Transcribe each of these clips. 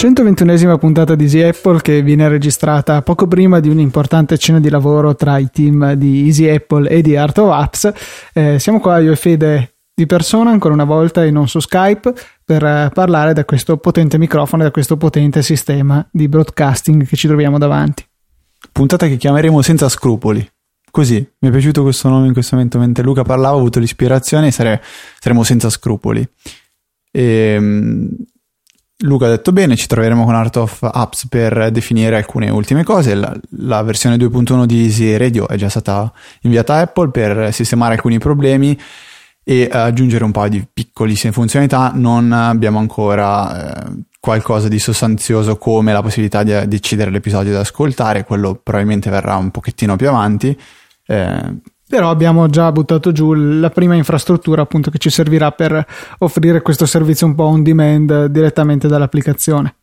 121esima puntata di Easy Apple che viene registrata poco prima di un'importante cena di lavoro tra i team di Easy Apple e di Art of Apps. Eh, siamo qua io e Fede di persona ancora una volta e non su Skype per eh, parlare da questo potente microfono e da questo potente sistema di broadcasting che ci troviamo davanti. Puntata che chiameremo senza scrupoli. Così, mi è piaciuto questo nome in questo momento mentre Luca parlava, ho avuto l'ispirazione e sare- saremo senza scrupoli. E, ehm, Luca ha detto bene, ci troveremo con Art of Apps per definire alcune ultime cose. La, la, versione 2.1 di Easy Radio è già stata inviata a Apple per sistemare alcuni problemi e aggiungere un paio di piccolissime funzionalità. Non abbiamo ancora eh, qualcosa di sostanzioso come la possibilità di decidere l'episodio da ascoltare, quello probabilmente verrà un pochettino più avanti. Eh, però abbiamo già buttato giù la prima infrastruttura appunto che ci servirà per offrire questo servizio un po' on demand direttamente dall'applicazione.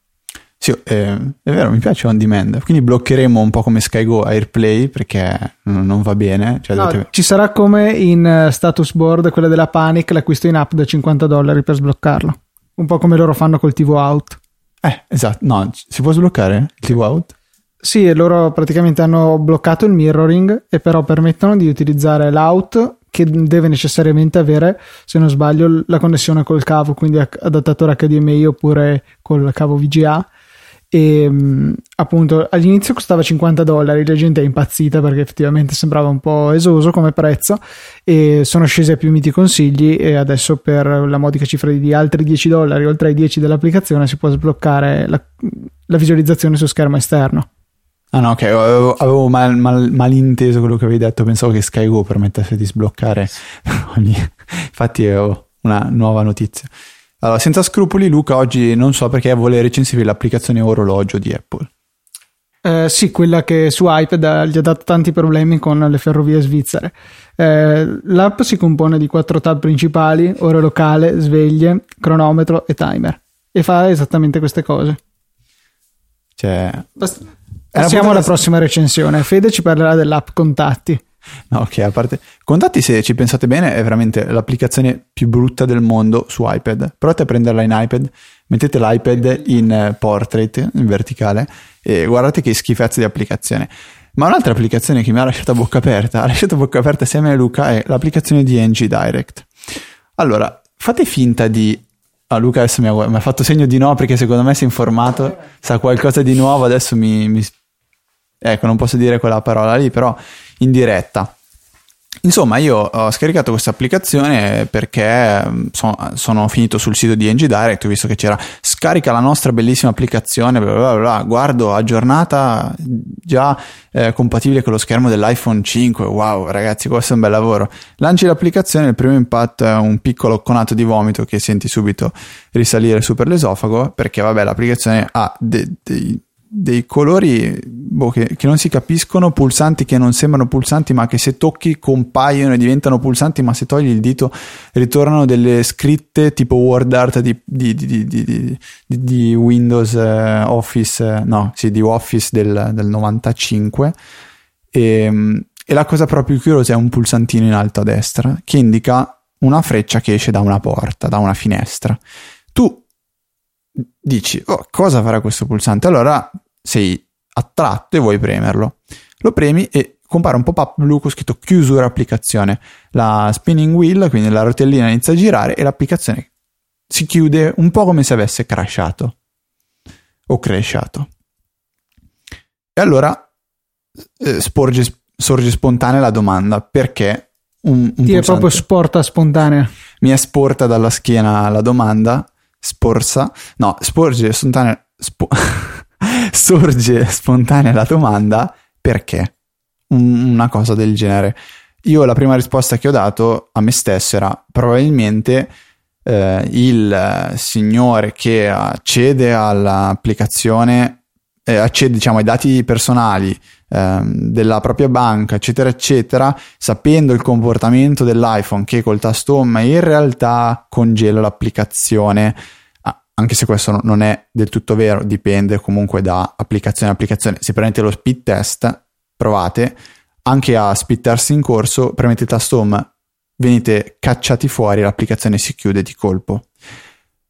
Sì, eh, è vero, mi piace on demand. Quindi bloccheremo un po' come SkyGo AirPlay perché non va bene. Cioè no, dovete... Ci sarà come in eh, status board quella della Panic, l'acquisto in app da 50 dollari per sbloccarlo. Un po' come loro fanno col TV out. Eh, esatto. No, si può sbloccare il TV out? Sì, loro praticamente hanno bloccato il mirroring e però permettono di utilizzare l'out che deve necessariamente avere, se non sbaglio, la connessione col cavo, quindi adattatore HDMI oppure col cavo VGA. E appunto all'inizio costava 50 dollari, la gente è impazzita perché effettivamente sembrava un po' esoso come prezzo e sono scesi ai più miti consigli e adesso per la modica cifra di altri 10 dollari oltre ai 10 dell'applicazione si può sbloccare la, la visualizzazione su schermo esterno. Ah no, ok, avevo, avevo mal, mal, malinteso quello che avevi detto, pensavo che SkyGo permettesse di sbloccare. Infatti ho una nuova notizia. Allora, senza scrupoli, Luca oggi non so perché vuole recensire l'applicazione orologio di Apple. Eh, sì, quella che su iPad gli ha dato tanti problemi con le ferrovie svizzere. Eh, l'app si compone di quattro tab principali, ora locale, sveglie, cronometro e timer. E fa esattamente queste cose. Cioè... Bast- Passiamo alla prossima recensione. Fede ci parlerà dell'app Contatti. No, ok, a parte Contatti, se ci pensate bene, è veramente l'applicazione più brutta del mondo su iPad. Provate a prenderla in iPad, mettete l'iPad in eh, portrait, in verticale, e guardate che schifezza di applicazione. Ma un'altra applicazione che mi ha lasciato a bocca aperta, ha lasciato a bocca aperta assieme a Luca, è l'applicazione di NG Direct. Allora, fate finta di Ah, Luca adesso mi ha, mi ha, fatto segno di no perché secondo me si è informato, sa qualcosa di nuovo, adesso mi, mi, Ecco, non posso dire quella parola lì, però in diretta. Insomma, io ho scaricato questa applicazione perché mm, sono, sono finito sul sito di NG Direct, ho visto che c'era scarica la nostra bellissima applicazione, bla bla bla, guardo aggiornata già eh, compatibile con lo schermo dell'iPhone 5, wow ragazzi questo è un bel lavoro. Lanci l'applicazione, il primo impatto è un piccolo conato di vomito che senti subito risalire su per l'esofago perché vabbè l'applicazione ha dei... De- dei colori boh, che, che, non si capiscono, pulsanti che non sembrano pulsanti ma che se tocchi compaiono e diventano pulsanti ma se togli il dito ritornano delle scritte tipo word art di, di, di, di Windows eh, Office, eh, no, sì, di Office del, del 95 e, e la cosa proprio curiosa è un pulsantino in alto a destra che indica una freccia che esce da una porta, da una finestra. Dici, oh, cosa farà questo pulsante? Allora sei attratto e vuoi premerlo. Lo premi e compare un pop-up blu con scritto chiusura applicazione. La spinning wheel, quindi la rotellina inizia a girare e l'applicazione si chiude un po' come se avesse crashato o crashato. E allora eh, sporge, sorge spontanea la domanda perché un, un Ti è proprio sporta spontanea. Mi è sporta dalla schiena la domanda sporsa, no, sporge spontanea, spo- sorge spontanea la domanda perché? Una cosa del genere. Io la prima risposta che ho dato a me stesso era probabilmente eh, il signore che accede all'applicazione, eh, accede diciamo ai dati personali ehm, della propria banca, eccetera, eccetera, sapendo il comportamento dell'iPhone che col tasto home in realtà congela l'applicazione anche se questo non è del tutto vero, dipende comunque da applicazione a applicazione. Se prendete lo speed test, provate anche a spittarsi in corso, premete il tasto home, venite cacciati fuori, l'applicazione si chiude di colpo.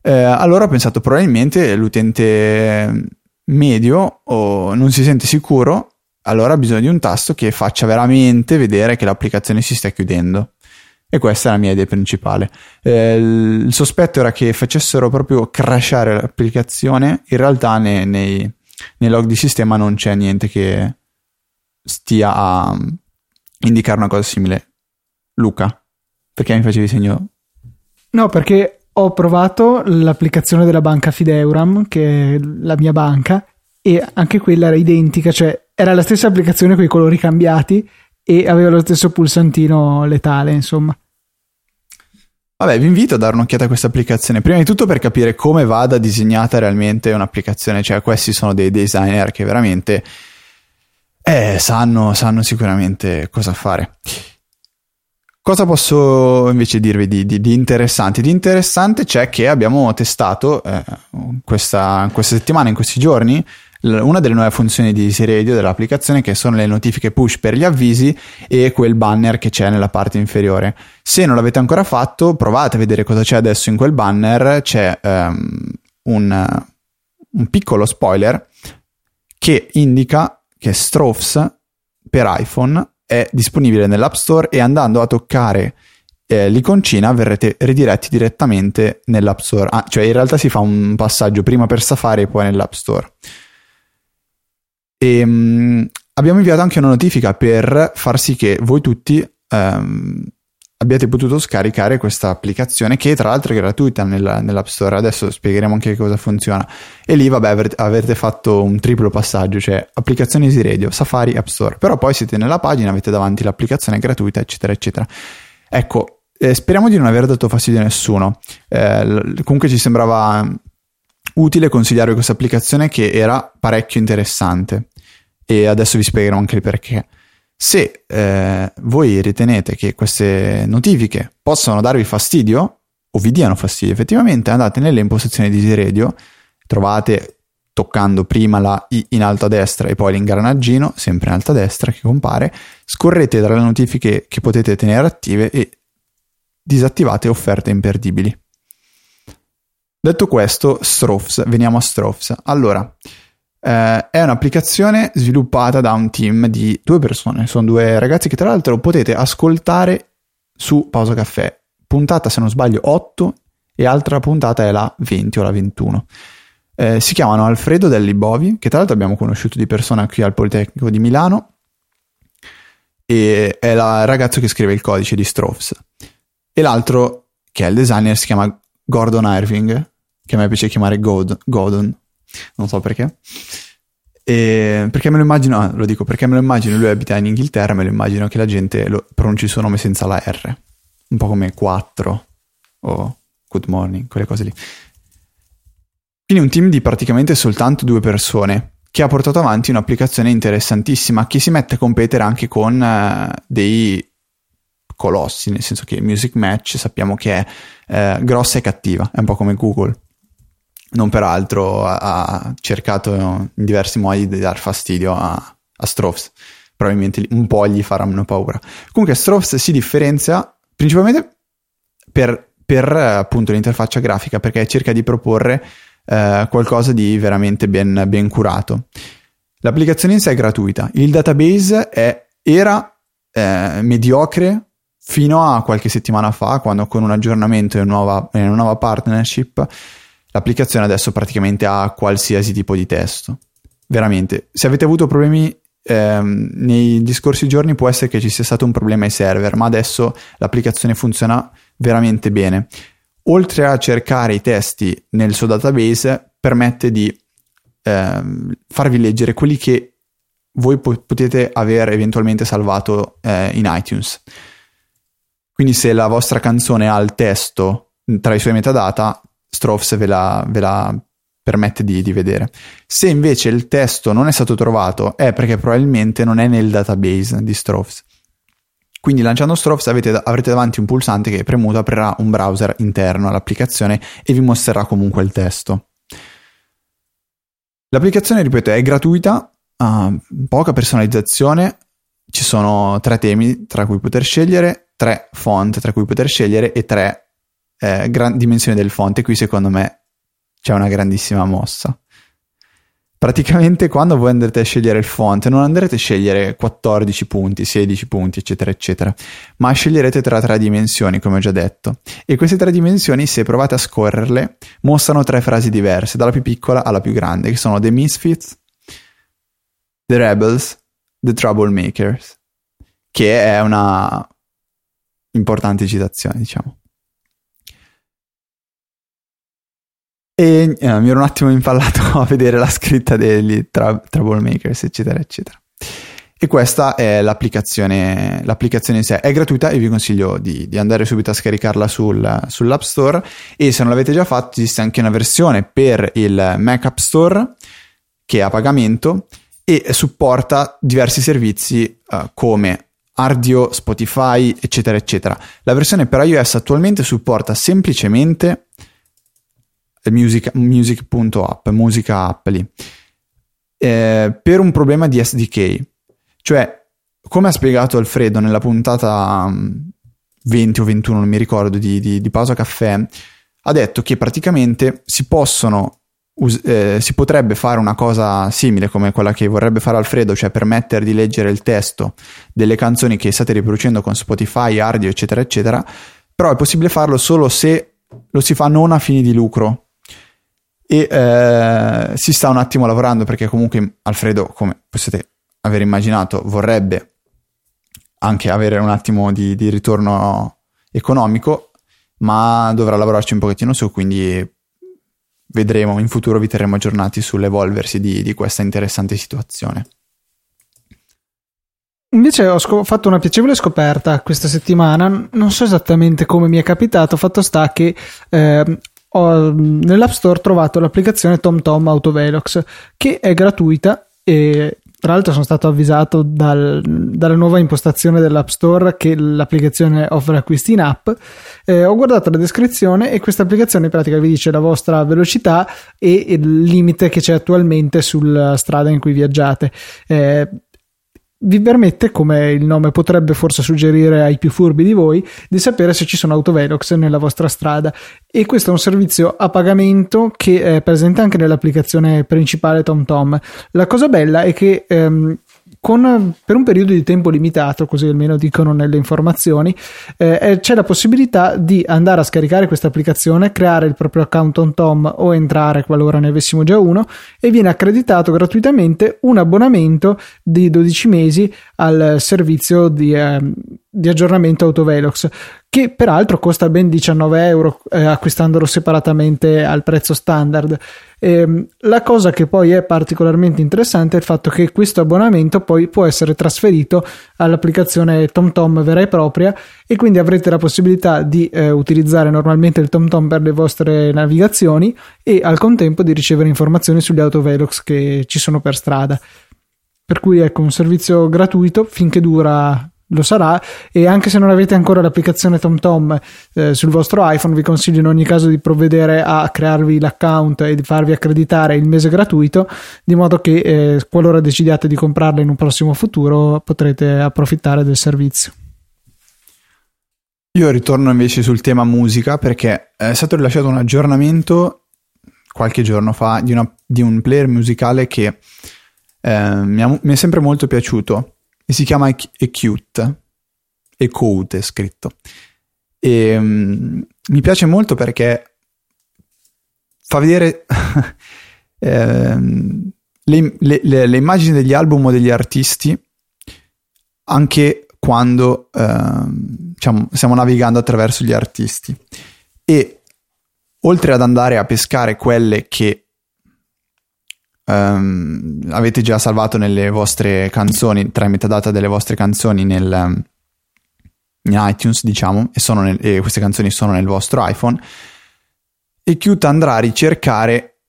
Eh, allora ho pensato probabilmente l'utente medio o non si sente sicuro, allora ha bisogno di un tasto che faccia veramente vedere che l'applicazione si sta chiudendo. E questa è la mia idea principale. Eh, il sospetto era che facessero proprio crashare l'applicazione, in realtà nei, nei, nei log di sistema non c'è niente che stia a indicare una cosa simile. Luca, perché mi facevi segno? No, perché ho provato l'applicazione della banca Fideuram, che è la mia banca, e anche quella era identica, cioè era la stessa applicazione con i colori cambiati e aveva lo stesso pulsantino letale, insomma. Vabbè, vi invito a dare un'occhiata a questa applicazione. Prima di tutto per capire come vada disegnata realmente un'applicazione, cioè questi sono dei designer che veramente eh, sanno, sanno sicuramente cosa fare. Cosa posso invece dirvi di, di, di, interessante? Di interessante c'è che abbiamo testato eh, questa, questa, settimana, in questi giorni, una delle nuove funzioni di Easy Radio dell'applicazione che sono le notifiche push per gli avvisi e quel banner che c'è nella parte inferiore. Se non l'avete ancora fatto, provate a vedere cosa c'è adesso in quel banner. C'è um, un, un piccolo spoiler che indica che Strophs per iPhone è disponibile nell'App Store e andando a toccare eh, l'iconcina verrete ridiretti direttamente nell'App Store. Ah, cioè in realtà si fa un passaggio prima per Safari e poi nell'App Store. E, um, abbiamo inviato anche una notifica per far sì che voi tutti um, abbiate potuto scaricare questa applicazione che tra l'altro è gratuita nella, nell'App Store, adesso spiegheremo anche come funziona. E lì vabbè avete, avete, fatto un triplo passaggio, cioè applicazione Easy Radio, Safari, App Store, però poi siete nella pagina, avete davanti l'applicazione gratuita eccetera eccetera. Ecco, eh, speriamo di non aver dato fastidio a nessuno, eh, comunque ci sembrava utile consigliare questa applicazione che era parecchio interessante e adesso vi spiegherò anche il perché. Se eh, voi ritenete che queste notifiche possano darvi fastidio o vi diano fastidio effettivamente, andate nelle impostazioni di Radio, trovate toccando prima la I in alto a destra e poi l'ingranaggino, sempre in alto a destra che compare, scorrete tra le notifiche che potete tenere attive e disattivate offerte imperdibili. Detto questo, Strophs, veniamo a Strophs. Allora, eh, è un'applicazione sviluppata da un team di due persone, sono due ragazzi che tra l'altro potete ascoltare su Pausa Caffè, puntata se non sbaglio 8 e altra puntata è la 20 o la 21. Eh, si chiamano Alfredo Delli Bovi, che tra l'altro abbiamo conosciuto di persona qui al Politecnico di Milano, e è il ragazzo che scrive il codice di Strophs. E l'altro, che è il designer, si chiama Gordon Irving, che a me piace chiamare God, Godon, non so perché. E perché me lo immagino, ah, lo dico perché me lo immagino, lui abita in Inghilterra, me lo immagino che la gente lo, pronunci il suo nome senza la R, un po' come 4 o good morning, quelle cose lì. Quindi un team di praticamente soltanto due persone che ha portato avanti un'applicazione interessantissima che si mette a competere anche con uh, dei colossi, nel senso che Music Match sappiamo che è uh, grossa e cattiva, è un po' come Google non peraltro ha cercato in diversi modi di dar fastidio a, a Strophs. Probabilmente un po' gli faranno paura. Comunque Strophs si differenzia principalmente per, per appunto l'interfaccia grafica perché cerca di proporre eh, qualcosa di veramente ben, ben, curato. L'applicazione in sé è gratuita, il database è, era eh, mediocre fino a qualche settimana fa quando con un aggiornamento e una nuova, una nuova partnership L'applicazione adesso praticamente ha qualsiasi tipo di testo. Veramente, se avete avuto problemi ehm, nei scorsi giorni può essere che ci sia stato un problema ai server, ma adesso l'applicazione funziona veramente bene. Oltre a cercare i testi nel suo database, permette di ehm, farvi leggere quelli che voi po- potete aver eventualmente salvato eh, in iTunes. Quindi se la vostra canzone ha il testo tra i suoi metadata, Strophs ve la, ve la permette di, di, vedere. Se invece il testo non è stato trovato è perché probabilmente non è nel database di Strophs. Quindi lanciando Strophs avete, avrete davanti un pulsante che premuto aprirà un browser interno all'applicazione e vi mostrerà comunque il testo. L'applicazione, ripeto, è gratuita, ha poca personalizzazione, ci sono tre temi tra cui poter scegliere, tre font tra cui poter scegliere e tre eh, gran- dimensione del font e qui secondo me c'è una grandissima mossa. Praticamente quando voi andrete a scegliere il font non andrete a scegliere 14 punti, 16 punti, eccetera, eccetera, ma sceglierete tra tre dimensioni, come ho già detto. E queste tre dimensioni, se provate a scorrerle, mostrano tre frasi diverse, dalla più piccola alla più grande, che sono The Misfits, The Rebels, The Troublemakers, che è una importante citazione, diciamo. E eh, mi ero un attimo impallato a vedere la scritta degli tra- Troublemakers, eccetera, eccetera. E questa è l'applicazione, l'applicazione in sé. È gratuita e vi consiglio di, di andare subito a scaricarla sul, sull'App Store. E se non l'avete già fatto, esiste anche una versione per il Mac App Store che è a pagamento e supporta diversi servizi uh, come Ardio, Spotify, eccetera, eccetera. La versione per iOS attualmente supporta semplicemente music, music.app, musica app lì, eh, per un problema di SDK. Cioè, come ha spiegato Alfredo nella puntata 20 mm, o 21, non mi ricordo, di, di, di Pausa Caffè, ha detto che praticamente si possono eh, si potrebbe fare una cosa simile come quella che vorrebbe fare Alfredo, cioè permettere di leggere il testo delle canzoni che state riproducendo con Spotify, Ardio, eccetera, eccetera, però è possibile farlo solo se lo si fa non a fini di lucro, e eh, si sta un attimo lavorando perché comunque Alfredo, come possiate aver immaginato, vorrebbe anche avere un attimo di, di ritorno economico, ma dovrà lavorarci un pochettino su, quindi vedremo, in futuro vi terremo aggiornati sull'evolversi di, di questa interessante situazione. Invece ho scop- fatto una piacevole scoperta questa settimana, non so esattamente come mi è capitato, fatto sta che eh, ho nell'App Store trovato l'applicazione TomTom Autovelox che è gratuita e tra l'altro sono stato avvisato dal, dalla nuova impostazione dell'App Store che l'applicazione offre acquisti in app. Eh, ho guardato la descrizione e questa applicazione in pratica vi dice la vostra velocità e il limite che c'è attualmente sulla strada in cui viaggiate. Eh, vi permette, come il nome potrebbe forse suggerire ai più furbi di voi, di sapere se ci sono autovelox nella vostra strada. E questo è un servizio a pagamento che è presente anche nell'applicazione principale TomTom. La cosa bella è che ehm, con, per un periodo di tempo limitato, così almeno dicono nelle informazioni, eh, c'è la possibilità di andare a scaricare questa applicazione, creare il proprio account on Tom o entrare qualora ne avessimo già uno e viene accreditato gratuitamente un abbonamento di 12 mesi al servizio di, eh, di aggiornamento Autovelox che peraltro costa ben 19 euro eh, acquistandolo separatamente al prezzo standard. E, ehm, la cosa che poi è particolarmente interessante è il fatto che questo abbonamento poi può essere trasferito all'applicazione TomTom vera e propria e quindi avrete la possibilità di eh, utilizzare normalmente il TomTom per le vostre navigazioni e al contempo di ricevere informazioni sugli autovelox che ci sono per strada. Per cui ecco un servizio gratuito finché dura lo sarà e anche se non avete ancora l'applicazione TomTom eh, sul vostro iPhone vi consiglio in ogni caso di provvedere a crearvi l'account e di farvi accreditare il mese gratuito di modo che eh, qualora decidiate di comprarla in un prossimo futuro potrete approfittare del servizio. Io ritorno invece sul tema musica perché è stato rilasciato un aggiornamento qualche giorno fa di, una, di un player musicale che eh, mi, ha, mi è sempre molto piaciuto e si chiama Acute, Ecoute scritto. E um, mi piace molto perché fa vedere ehm, le, le, le, le, immagini degli album o degli artisti anche quando ehm, diciamo, stiamo navigando attraverso gli artisti e oltre ad andare a pescare quelle che um, avete già salvato nelle vostre canzoni, tra i metadata delle vostre canzoni nel, in iTunes, diciamo, e, nel, e, queste canzoni sono nel vostro iPhone, e Qt andrà a ricercare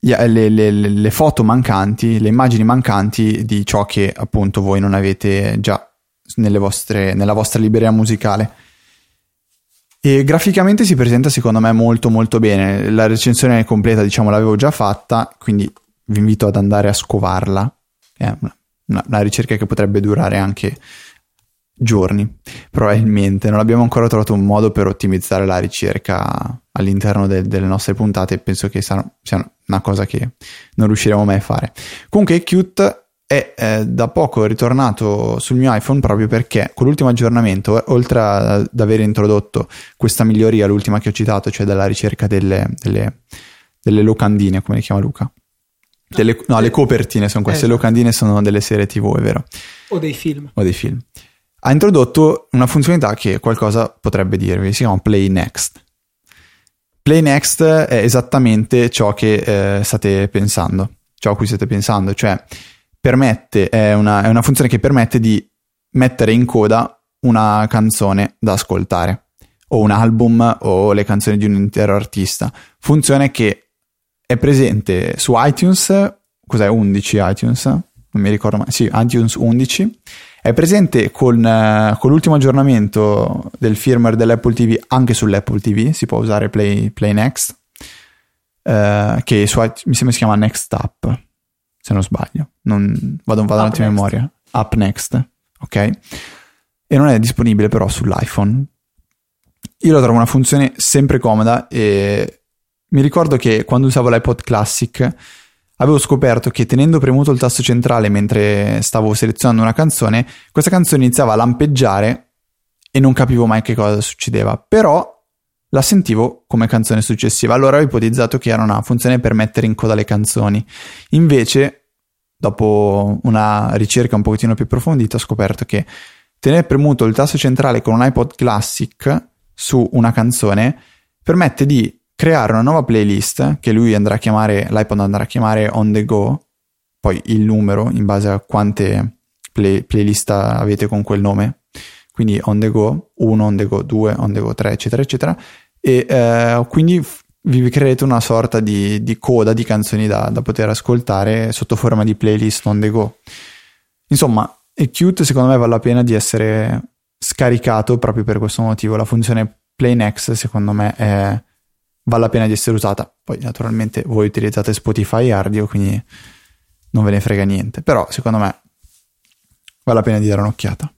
le, le, le, le, foto mancanti, le immagini mancanti di ciò che appunto voi non avete già vostre, nella vostra libreria musicale. E graficamente si presenta secondo me molto molto bene. La recensione completa, diciamo, l'avevo già fatta, quindi vi invito ad andare a scovarla. È una, una, una ricerca che potrebbe durare anche giorni, probabilmente. Non abbiamo ancora trovato un modo per ottimizzare la ricerca all'interno de- delle nostre puntate penso che sia una cosa che non riusciremo mai a fare. Comunque Qt è eh, da poco ritornato sul mio iPhone proprio perché con l'ultimo aggiornamento, oltre ad aver introdotto questa miglioria, l'ultima che ho citato, cioè della ricerca delle, delle, delle locandine, come le chiama Luca, delle, no, le copertine sono queste, esatto. le locandine sono delle serie TV, è vero? O dei film. O dei film. Ha introdotto una funzionalità che qualcosa potrebbe dirvi, si chiama Play Next. Play Next è esattamente ciò che eh, state pensando, ciò a cui state pensando, cioè permette, è una, è una funzione che permette di mettere in coda una canzone da ascoltare o un album o le canzoni di un intero artista. Funzione che è presente su iTunes, cos'è 11 iTunes? Non mi ricordo mai, sì, iTunes 11. È presente con, uh, con, l'ultimo aggiornamento del firmware dell'Apple TV anche sull'Apple TV, si può usare Play, Play Next, uh, che su, mi sembra si chiama Next Up, se non sbaglio, non, vado, vado un attimo a memoria, Up Next, ok? E non è disponibile però sull'iPhone. Io lo trovo una funzione sempre comoda e mi ricordo che quando usavo l'iPod Classic avevo scoperto che tenendo premuto il tasto centrale mentre stavo selezionando una canzone, questa canzone iniziava a lampeggiare e non capivo mai che cosa succedeva, però la sentivo come canzone successiva. Allora ho ipotizzato che era una funzione per mettere in coda le canzoni. Invece, dopo una ricerca un pochettino più approfondita, ho scoperto che tenere premuto il tasto centrale con un iPod Classic su una canzone permette di creare una nuova playlist che lui andrà a chiamare, l'iPod andrà a chiamare on the go, poi il numero in base a quante play, playlist avete con quel nome, quindi on the go 1, on the go 2, on the go 3, eccetera, eccetera, e eh, quindi vi creerete una sorta di, di coda di canzoni da, da, poter ascoltare sotto forma di playlist on the go. Insomma, è cute, secondo me vale la pena di essere scaricato proprio per questo motivo. La funzione Play Next, secondo me, è vale la pena di essere usata. Poi naturalmente voi utilizzate Spotify e Ardio, quindi non ve ne frega niente, però secondo me vale la pena di dare un'occhiata.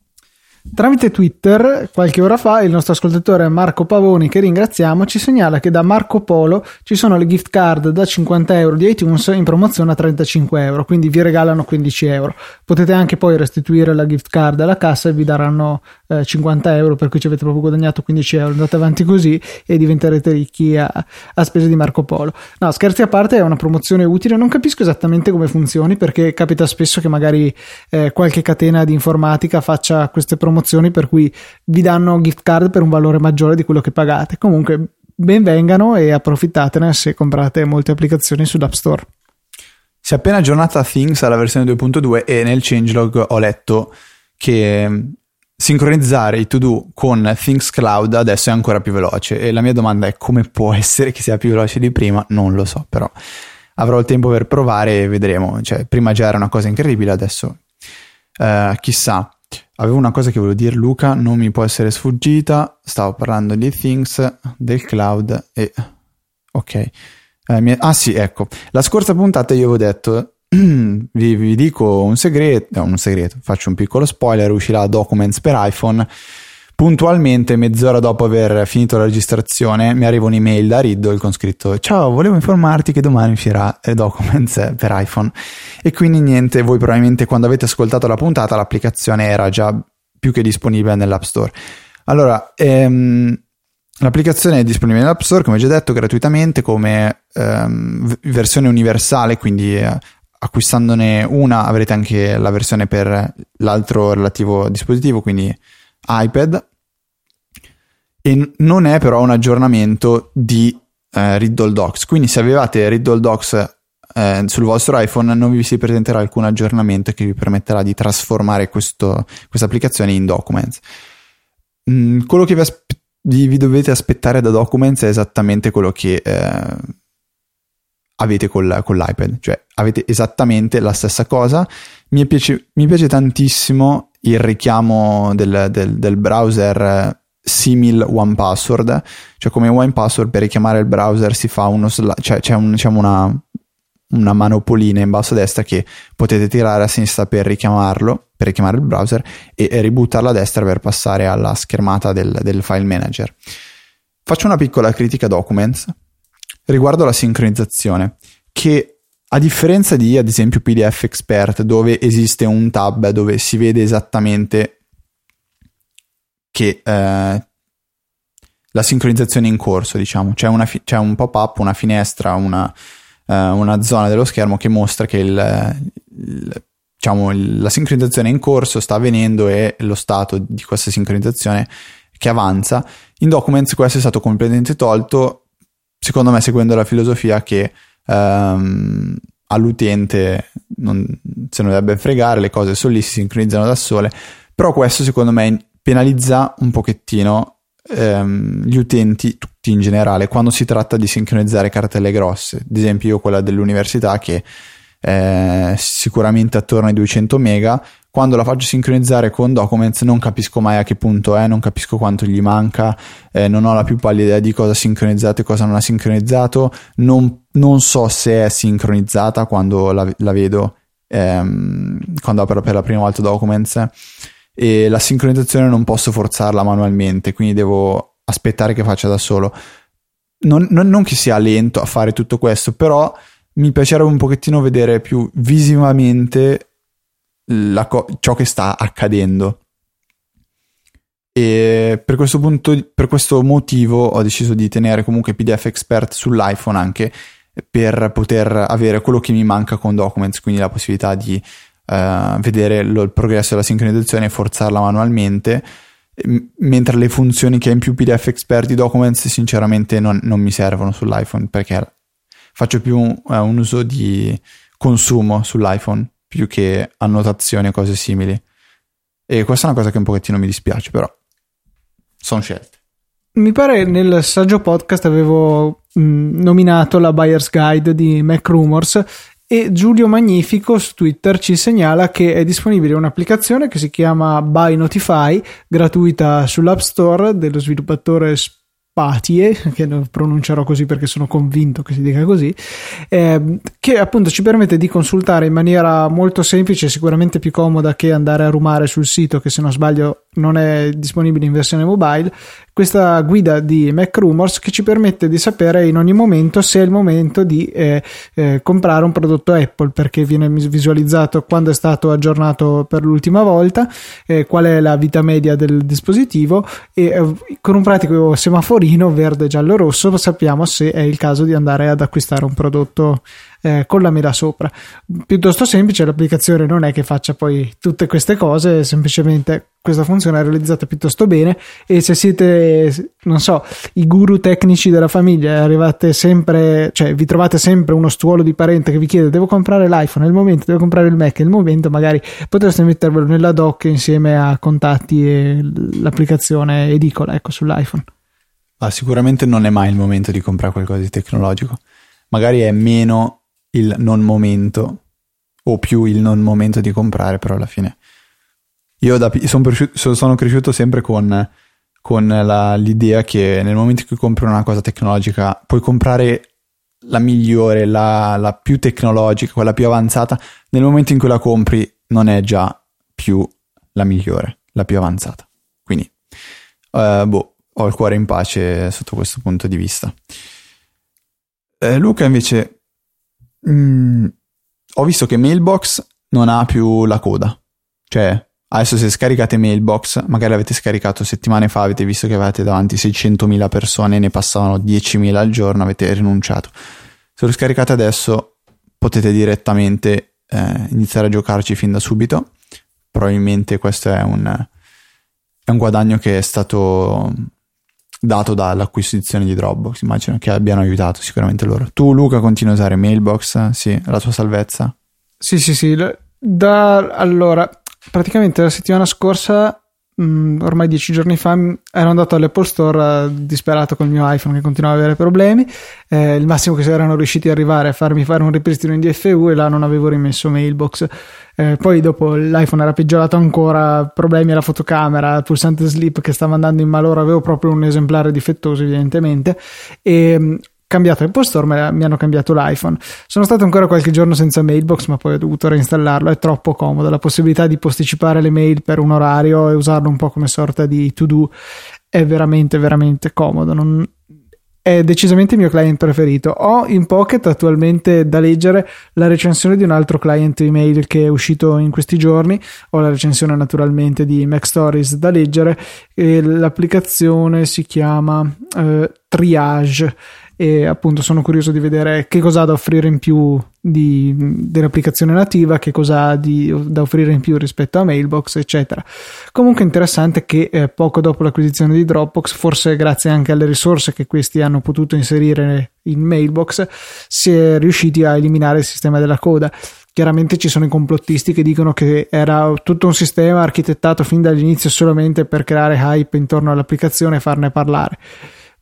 Tramite Twitter, qualche ora fa, il nostro ascoltatore Marco Pavoni, che ringraziamo, ci segnala che da Marco Polo ci sono le gift card da 50 euro di iTunes in promozione a 35 euro, quindi vi regalano 15 euro. Potete anche poi restituire la gift card alla cassa e vi daranno eh, 50 euro, per cui ci avete proprio guadagnato 15 euro. Andate avanti così e diventerete ricchi a, a spese di Marco Polo. No, scherzi a parte, è una promozione utile. Non capisco esattamente come funzioni, perché capita spesso che magari eh, qualche catena di informatica faccia queste promozioni promozioni per cui vi danno gift card per un valore maggiore di quello che pagate. Comunque, benvengano e approfittatene se comprate molte applicazioni sull'App Store. Si è appena aggiornata Things alla versione 2.2 e nel changelog ho letto che mm, sincronizzare i to-do con Things Cloud adesso è ancora più veloce e la mia domanda è come può essere che sia più veloce di prima? Non lo so, però avrò il tempo per provare e vedremo. Cioè, prima già era una cosa incredibile, adesso uh, chissà. Avevo una cosa che volevo dire, Luca, non mi può essere sfuggita. Stavo parlando di Things, del cloud e. Ok. Eh, mi... Ah, sì, ecco. La scorsa puntata io avevo detto. vi, vi, dico un segreto, no, un segreto, faccio un piccolo spoiler, uscirà Documents per iPhone puntualmente mezz'ora dopo aver finito la registrazione mi arriva un'email da Riddle con scritto ciao volevo informarti che domani uscirà Documents per iPhone e quindi niente voi probabilmente quando avete ascoltato la puntata l'applicazione era già più che disponibile nell'App Store. Allora ehm, l'applicazione è disponibile nell'App Store come già detto gratuitamente come ehm, versione universale quindi eh, acquistandone una avrete anche la versione per l'altro relativo dispositivo quindi iPad e non è però un aggiornamento di eh, Riddle Docs. Quindi se avevate Riddle Docs eh, sul vostro iPhone non vi si presenterà alcun aggiornamento che vi permetterà di trasformare questa applicazione in Documents. Mm, quello che vi, aspe- vi, dovete aspettare da Documents è esattamente quello che eh, avete col, con l'iPad, cioè avete esattamente la stessa cosa. Mi piace, mi piace tantissimo il richiamo del, del, del browser simil one password, cioè come one password per richiamare il browser si fa uno sla- cioè c'è un, diciamo una, una manopolina in basso a destra che potete tirare a sinistra per richiamarlo, per richiamare il browser e, e ributtarla a destra per passare alla schermata del, del file manager. Faccio una piccola critica Documents riguardo la sincronizzazione, che a differenza di ad esempio PDF Expert, dove esiste un tab dove si vede esattamente che eh, la sincronizzazione in corso, diciamo, c'è, una fi- c'è un pop-up, una finestra, una, eh, una, zona dello schermo che mostra che il, il, diciamo, la sincronizzazione in corso, sta avvenendo e lo stato di questa sincronizzazione che avanza. In Documents questo è stato completamente tolto, secondo me seguendo la filosofia che ehm, all'utente non, se non dovrebbe fregare, le cose sono lì, si sincronizzano da sole, però questo secondo me penalizza un pochettino ehm, gli utenti, tutti in generale, quando si tratta di sincronizzare cartelle grosse, ad esempio io quella dell'università che è sicuramente attorno ai 200 mega, quando la faccio sincronizzare con Documents non capisco mai a che punto è, non capisco quanto gli manca, eh, non ho la più pallida idea di cosa ha sincronizzato e cosa non ha sincronizzato, non, non so se è sincronizzata quando la, la vedo, ehm, quando apro per la prima volta Documents e la sincronizzazione non posso forzarla manualmente, quindi devo aspettare che faccia da solo. Non, non, non che sia lento a fare tutto questo, però mi piacerebbe un pochettino vedere più visivamente co- ciò che sta accadendo. E per questo punto, per questo motivo, ho deciso di tenere comunque PDF Expert sull'iPhone anche per poter avere quello che mi manca con Documents, quindi la possibilità di uh, vedere lo, il progresso della sincronizzazione e forzarla manualmente. mentre le funzioni che ha in più PDF Expert di Documents, sinceramente, non, non mi servono sull'iPhone perché faccio più un, uh, un uso di consumo sull'iPhone più che annotazioni o cose simili. E questa è una cosa che un pochettino mi dispiace, però sono scelte. Mi pare nel saggio podcast avevo mh, nominato la Buyer's Guide di Mac Rumors e Giulio Magnifico su Twitter ci segnala che è disponibile un'applicazione che si chiama Buy Notify, gratuita sull'App Store dello sviluppatore Patie, che non pronuncerò così perché sono convinto che si dica così, eh, che appunto ci permette di consultare in maniera molto semplice sicuramente più comoda che andare a rumare sul sito che se non sbaglio non è disponibile in versione mobile, questa guida di Mac Rumors che ci permette di sapere in ogni momento se è il momento di eh, eh, comprare un prodotto Apple perché viene visualizzato quando è stato aggiornato per l'ultima volta, eh, qual è la vita media del dispositivo e eh, con un pratico semaforino verde, giallo, rosso sappiamo se è il caso di andare ad acquistare un prodotto eh, con la mela sopra. Piuttosto semplice, l'applicazione non è che faccia poi tutte queste cose, semplicemente questa funzione è realizzata piuttosto bene e se siete, non so, i guru tecnici della famiglia, arrivate sempre, cioè vi trovate sempre uno stuolo di parente che vi chiede devo comprare l'iPhone, è il momento, devo comprare il Mac, è il momento, magari potreste mettervelo nella dock insieme a contatti e l'applicazione edicola, ecco, sull'iPhone. Ma sicuramente non è mai il momento di comprare qualcosa di tecnologico. Magari è meno il non momento o più il non momento di comprare, però alla fine io da, son cresciuto, sono cresciuto sempre con, con la, l'idea che nel momento in cui compri una cosa tecnologica puoi comprare la migliore, la, la, più tecnologica, quella più avanzata, nel momento in cui la compri non è già più la migliore, la più avanzata. Quindi, uh, boh, ho il cuore in pace sotto questo punto di vista. Eh, Luca invece, mh, mm, ho visto che Mailbox non ha più la coda, cioè Adesso se scaricate Mailbox, magari avete scaricato settimane fa, avete visto che avete davanti 600.000 persone, ne passavano 10.000 al giorno, avete rinunciato. Se lo scaricate adesso potete direttamente eh, iniziare a giocarci fin da subito. Probabilmente questo è un, è un guadagno che è stato dato dall'acquisizione di Dropbox. Immagino che abbiano aiutato sicuramente loro. Tu, Luca, continui a usare Mailbox? Sì, la tua salvezza? Sì, sì, sì. Da, allora, praticamente la settimana scorsa, mh, mm, ormai dieci giorni fa, ero andato all'Apple Store uh, disperato con il mio iPhone che continuava ad avere problemi. Eh, il massimo che si erano riusciti ad arrivare è a farmi fare un ripristino in DFU e là non avevo rimesso Mailbox. Eh, poi dopo l'iPhone era peggiorato ancora, problemi alla fotocamera, il pulsante sleep che stava andando in malora, avevo proprio un esemplare difettoso evidentemente e cambiato Apple Store, mi hanno cambiato l'iPhone. Sono stato ancora qualche giorno senza Mailbox, ma poi ho dovuto reinstallarlo. È troppo comodo. La possibilità di posticipare le mail per un orario e usarlo un po' come sorta di to-do è veramente, veramente comodo. Non, è decisamente il mio client preferito. Ho in Pocket attualmente da leggere la recensione di un altro client email che è uscito in questi giorni. Ho la recensione naturalmente di Mac Stories da leggere e l'applicazione si chiama eh, Triage e appunto sono curioso di vedere che cosa ha da offrire in più di, dell'applicazione nativa, che cosa ha di, da offrire in più rispetto a Mailbox, eccetera. Comunque interessante che eh, poco dopo l'acquisizione di Dropbox, forse grazie anche alle risorse che questi hanno potuto inserire in Mailbox, si è riusciti a eliminare il sistema della coda. Chiaramente ci sono i complottisti che dicono che era tutto un sistema architettato fin dall'inizio solamente per creare hype intorno all'applicazione e farne parlare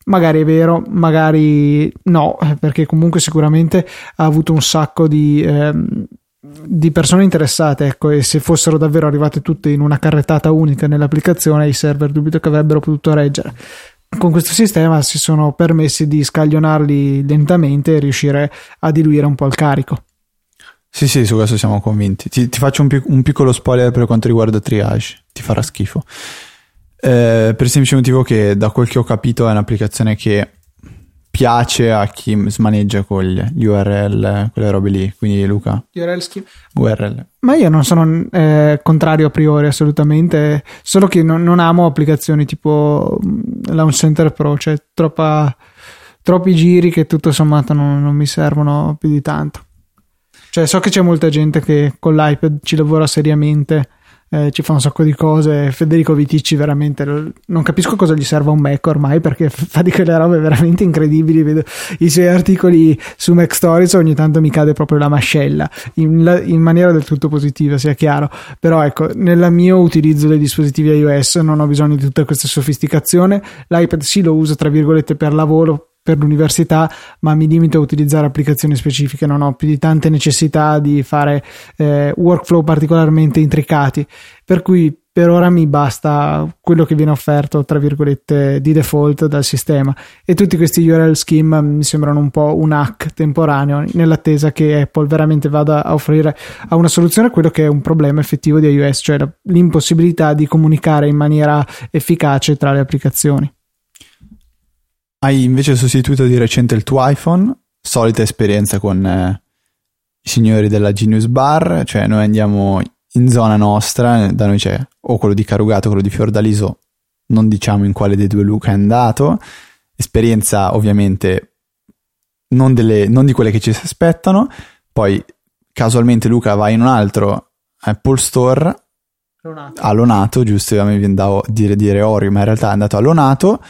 magari è vero, magari no, perché comunque sicuramente ha avuto un sacco di, ehm, di persone interessate, ecco, e se fossero davvero arrivate tutte in una carrettata unica nell'applicazione, i server dubito che avrebbero potuto reggere. Con questo sistema si sono permessi di scaglionarli lentamente e riuscire a diluire un po' il carico. Sì, sì, su questo siamo convinti. Ti, ti faccio un, pic- un piccolo spoiler per quanto riguarda Triage, ti farà schifo. Eh, per il semplice motivo che da quel che ho capito è un'applicazione che piace a chi smaneggia con gli URL, quelle robe lì. Quindi Luca. URL schema. URL. Ma io non sono eh, contrario a priori assolutamente, solo che non, non, amo applicazioni tipo mm, Launch Center Pro, cioè troppa, troppi giri che tutto sommato non, non mi servono più di tanto. Cioè so che c'è molta gente che con l'iPad ci lavora seriamente eh, ci fa un sacco di cose. Federico Viticci, veramente non capisco cosa gli serva un Mac ormai perché fa di quelle robe veramente incredibili. Vedo i suoi articoli su Mac Stories, ogni tanto mi cade proprio la mascella in, in maniera del tutto positiva, sia chiaro. Però ecco, nel mio utilizzo dei dispositivi iOS non ho bisogno di tutta questa sofisticazione. L'iPad sì lo uso tra virgolette per lavoro per l'università, ma mi limito a utilizzare applicazioni specifiche, non ho più di tante necessità di fare eh, workflow particolarmente intricati, per cui per ora mi basta quello che viene offerto, tra virgolette, di default dal sistema e tutti questi URL scheme mi sembrano un po' un hack temporaneo nell'attesa che Apple veramente vada a offrire a una soluzione quello che è un problema effettivo di iOS, cioè l'impossibilità di comunicare in maniera efficace tra le applicazioni. Hai invece sostituito di recente il tuo iPhone, solita esperienza con eh, i signori della Genius Bar, cioè noi andiamo in zona nostra, da noi c'è o quello di Carugato, quello di Fiordaliso, non diciamo in quale dei due Luca è andato, esperienza ovviamente non, delle, non di quelle che ci si aspettano, poi casualmente Luca va in un altro Apple Store. Lonato. a Lonato, giusto, mi viene da dire, dire Orio, ma in realtà è andato a Lonato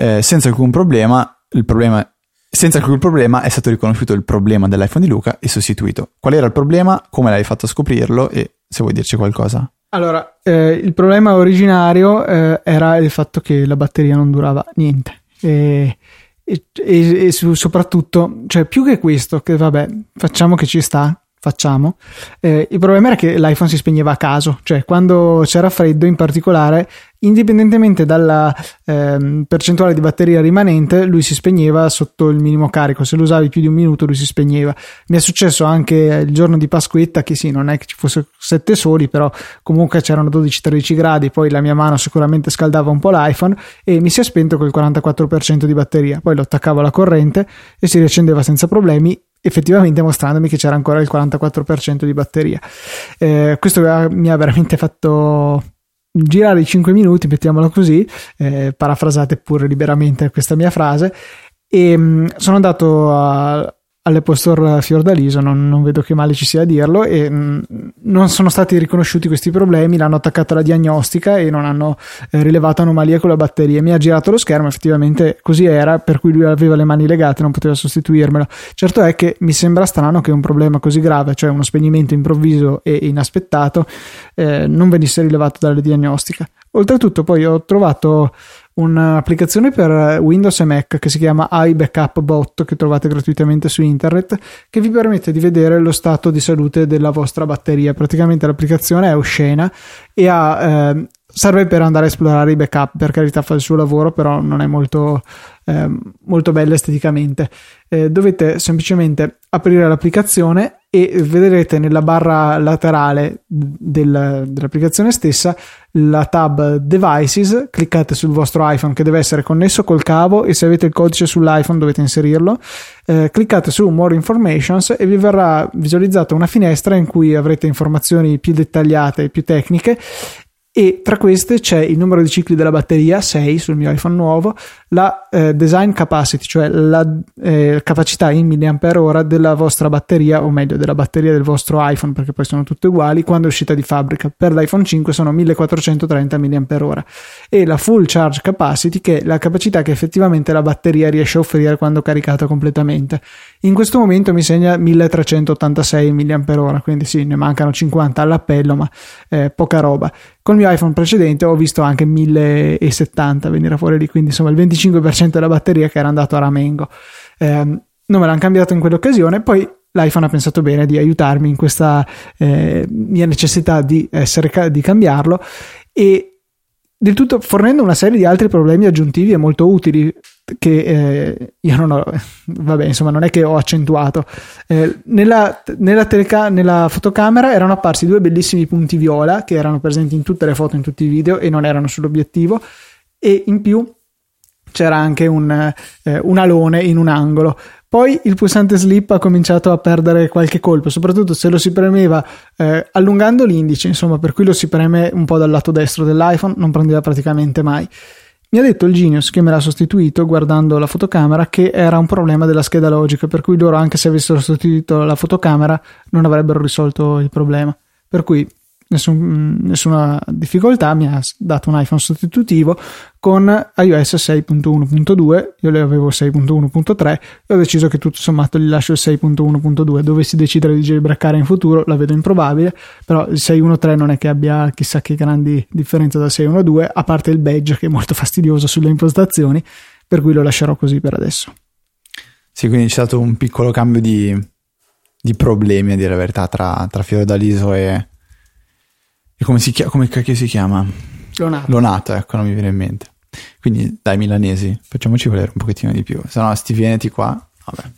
eh, senza alcun problema. Il problema senza alcun problema è stato riconosciuto il problema dell'iPhone di Luca e sostituito. Qual era il problema? Come l'hai fatto a scoprirlo? E se vuoi dirci qualcosa. Allora, eh, il problema originario eh, era il fatto che la batteria non durava niente. E, e, e, e soprattutto, cioè più che questo, che vabbè, facciamo che ci sta, facciamo. Eh, il problema era che l'iPhone si spegneva a caso, cioè quando c'era freddo in particolare, indipendentemente dalla ehm, percentuale di batteria rimanente, lui si spegneva sotto il minimo carico. Se lo usavi più di un minuto, lui si spegneva. Mi è successo anche il giorno di Pasquetta, che sì, non è che ci fosse sette soli, però comunque c'erano 12-13 gradi, poi la mia mano sicuramente scaldava un po' l'iPhone e mi si è spento col 44% di batteria. Poi lo attaccavo alla corrente e si riaccendeva senza problemi effettivamente mostrandomi che c'era ancora il 44% di batteria. Eh, questo mi ha veramente fatto girare i 5 minuti, mettiamolo così, eh, parafrasate pure liberamente questa mia frase. E mh, mm, sono andato a, all'Apple Store Fiordaliso, non, non, vedo che male ci sia a dirlo, e mm, non sono stati riconosciuti questi problemi, l'hanno attaccato alla diagnostica e non hanno eh, rilevato anomalie con la batteria. Mi ha girato lo schermo, effettivamente così era, per cui lui aveva le mani legate, non poteva sostituirmelo. Certo è che mi sembra strano che un problema così grave, cioè uno spegnimento improvviso e inaspettato, eh, non venisse rilevato dalle diagnostiche. Oltretutto poi ho trovato un'applicazione per Windows e Mac che si chiama iBackup Bot che trovate gratuitamente su internet che vi permette di vedere lo stato di salute della vostra batteria. Praticamente l'applicazione è oscena e ha eh, serve per andare a esplorare i backup, per carità fa il suo lavoro, però non è molto, eh, molto bella esteticamente. Eh, dovete semplicemente aprire l'applicazione e vedrete nella barra laterale del, dell'applicazione stessa la tab devices, cliccate sul vostro iPhone che deve essere connesso col cavo e se avete il codice sull'iPhone dovete inserirlo, eh, cliccate su more informations e vi verrà visualizzata una finestra in cui avrete informazioni più dettagliate e più tecniche e tra queste c'è il numero di cicli della batteria 6 sul mio iPhone nuovo la eh, design capacity cioè la eh, capacità in mAh della vostra batteria o meglio della batteria del vostro iPhone perché poi sono tutte uguali quando è uscita di fabbrica. Per l'iPhone 5 sono 1430 mAh e la full charge capacity che è la capacità che effettivamente la batteria riesce a offrire quando caricata completamente. In questo momento mi segna 1386 mAh quindi sì ne mancano 50 all'appello ma eh, poca roba Col mio iPhone precedente ho visto anche 1070 venire fuori lì, quindi insomma il 25% della batteria che era andato a ramengo. Eh, non me l'hanno cambiato in quell'occasione, poi l'iPhone ha pensato bene di aiutarmi in questa eh, mia necessità di, essere, di cambiarlo e del tutto fornendo una serie di altri problemi aggiuntivi e molto utili che eh, io non ho, vabbè, insomma, non è che ho accentuato. Eh, nella, nella, teleca- nella fotocamera erano apparsi due bellissimi punti viola che erano presenti in tutte le foto, in tutti i video e non erano sull'obiettivo. E in più c'era anche un, eh, un alone in un angolo. Poi il pulsante slip ha cominciato a perdere qualche colpo, soprattutto se lo si premeva eh, allungando l'indice, insomma, per cui lo si preme un po' dal lato destro dell'iPhone, non prendeva praticamente mai. Mi ha detto il Genius che me l'ha sostituito guardando la fotocamera che era un problema della scheda logica, per cui loro anche se avessero sostituito la fotocamera non avrebbero risolto il problema. Per cui nessun, nessuna difficoltà, mi ha dato un iPhone sostitutivo con iOS 6.1.2, io le avevo 6.1.3 e ho deciso che tutto sommato gli lascio il 6.1.2, dovessi decidere di jailbreakare in futuro, la vedo improbabile, però il 6.1.3 non è che abbia chissà che grandi differenze dal 6.1.2, a parte il badge che è molto fastidioso sulle impostazioni, per cui lo lascerò così per adesso. Sì, quindi c'è stato un piccolo cambio di, di problemi, a dire la verità, tra, tra Fiordaliso e, e come si chiama? Come cacchio si chiama? Lonato. Lonato, ecco, non mi viene in mente. Quindi dai milanesi, facciamoci volere un pochettino di più. Se no, sti veneti qua, vabbè.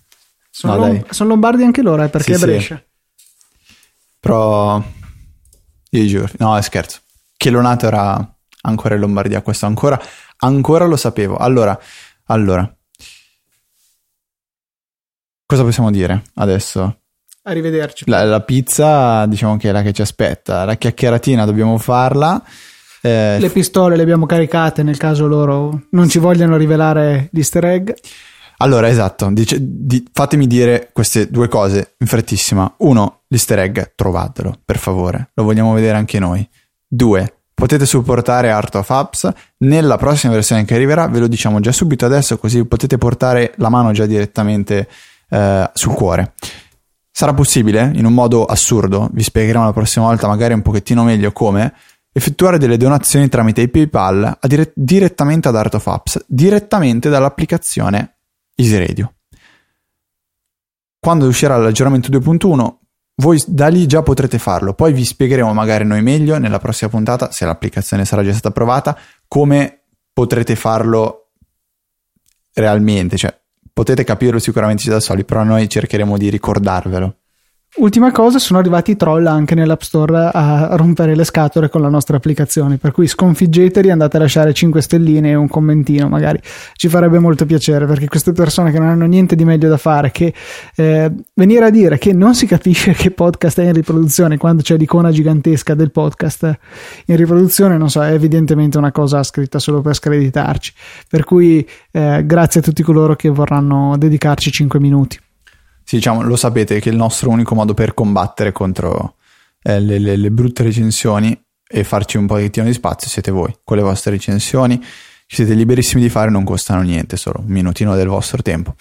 Sono, no, lom- sono lombardi anche loro, eh, perché sì, è Brescia. Sì. Però io giuro, no, scherzo. Che Lonato era ancora in Lombardia, questo ancora, ancora lo sapevo. Allora, allora. Cosa possiamo dire adesso? Arrivederci. La, la, pizza, diciamo che è la che ci aspetta. La chiacchieratina dobbiamo farla. Eh, le pistole le abbiamo caricate nel caso loro non ci vogliano rivelare l'easter egg. Allora, esatto, dice, di, fatemi dire queste due cose in frettissima. Uno, l'easter egg, trovatelo, per favore, lo vogliamo vedere anche noi. Due, potete supportare Art of Apps nella prossima versione che arriverà, ve lo diciamo già subito adesso, così potete portare la mano già direttamente eh, sul cuore. Sarà possibile, in un modo assurdo, vi spiegheremo la prossima volta magari un pochettino meglio come, effettuare delle donazioni tramite PayPal dire- direttamente ad Art of Apps, direttamente dall'applicazione Easy Radio. Quando uscirà l'aggiornamento 2.1, voi da lì già potrete farlo, poi vi spiegheremo magari noi meglio nella prossima puntata, se l'applicazione sarà già stata approvata, come potrete farlo realmente, cioè potete capirlo sicuramente da soli, però noi cercheremo di ricordarvelo. Ultima cosa, sono arrivati i troll anche nell'App Store a rompere le scatole con la nostra applicazione, per cui sconfiggeteli, andate a lasciare 5 stelline e un commentino, magari ci farebbe molto piacere, perché queste persone che non hanno niente di meglio da fare che eh, venire a dire che non si capisce che podcast è in riproduzione quando c'è l'icona gigantesca del podcast in riproduzione, non so, è evidentemente una cosa scritta solo per screditarci. Per cui eh, grazie a tutti coloro che vorranno dedicarci 5 minuti. Sì, diciamo, lo sapete che il nostro unico modo per combattere contro eh, le, le, le, brutte recensioni e farci un pochettino di spazio siete voi, con le vostre recensioni, siete liberissimi di fare, non costano niente, solo un minutino del vostro tempo.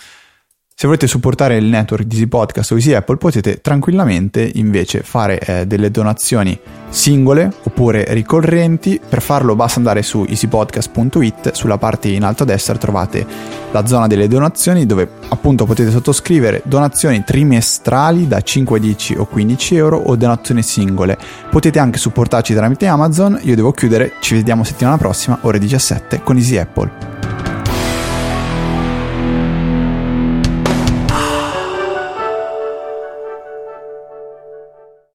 Se volete supportare il network di Easy Podcast o Easy Apple potete tranquillamente invece fare eh, delle donazioni singole oppure ricorrenti. Per farlo basta andare su easypodcast.it, sulla parte in alto a destra trovate la zona delle donazioni dove appunto potete sottoscrivere donazioni trimestrali da 5, 10 o 15 euro o donazioni singole. Potete anche supportarci tramite Amazon. Io devo chiudere, ci vediamo settimana prossima, ore 17 con Easy Apple.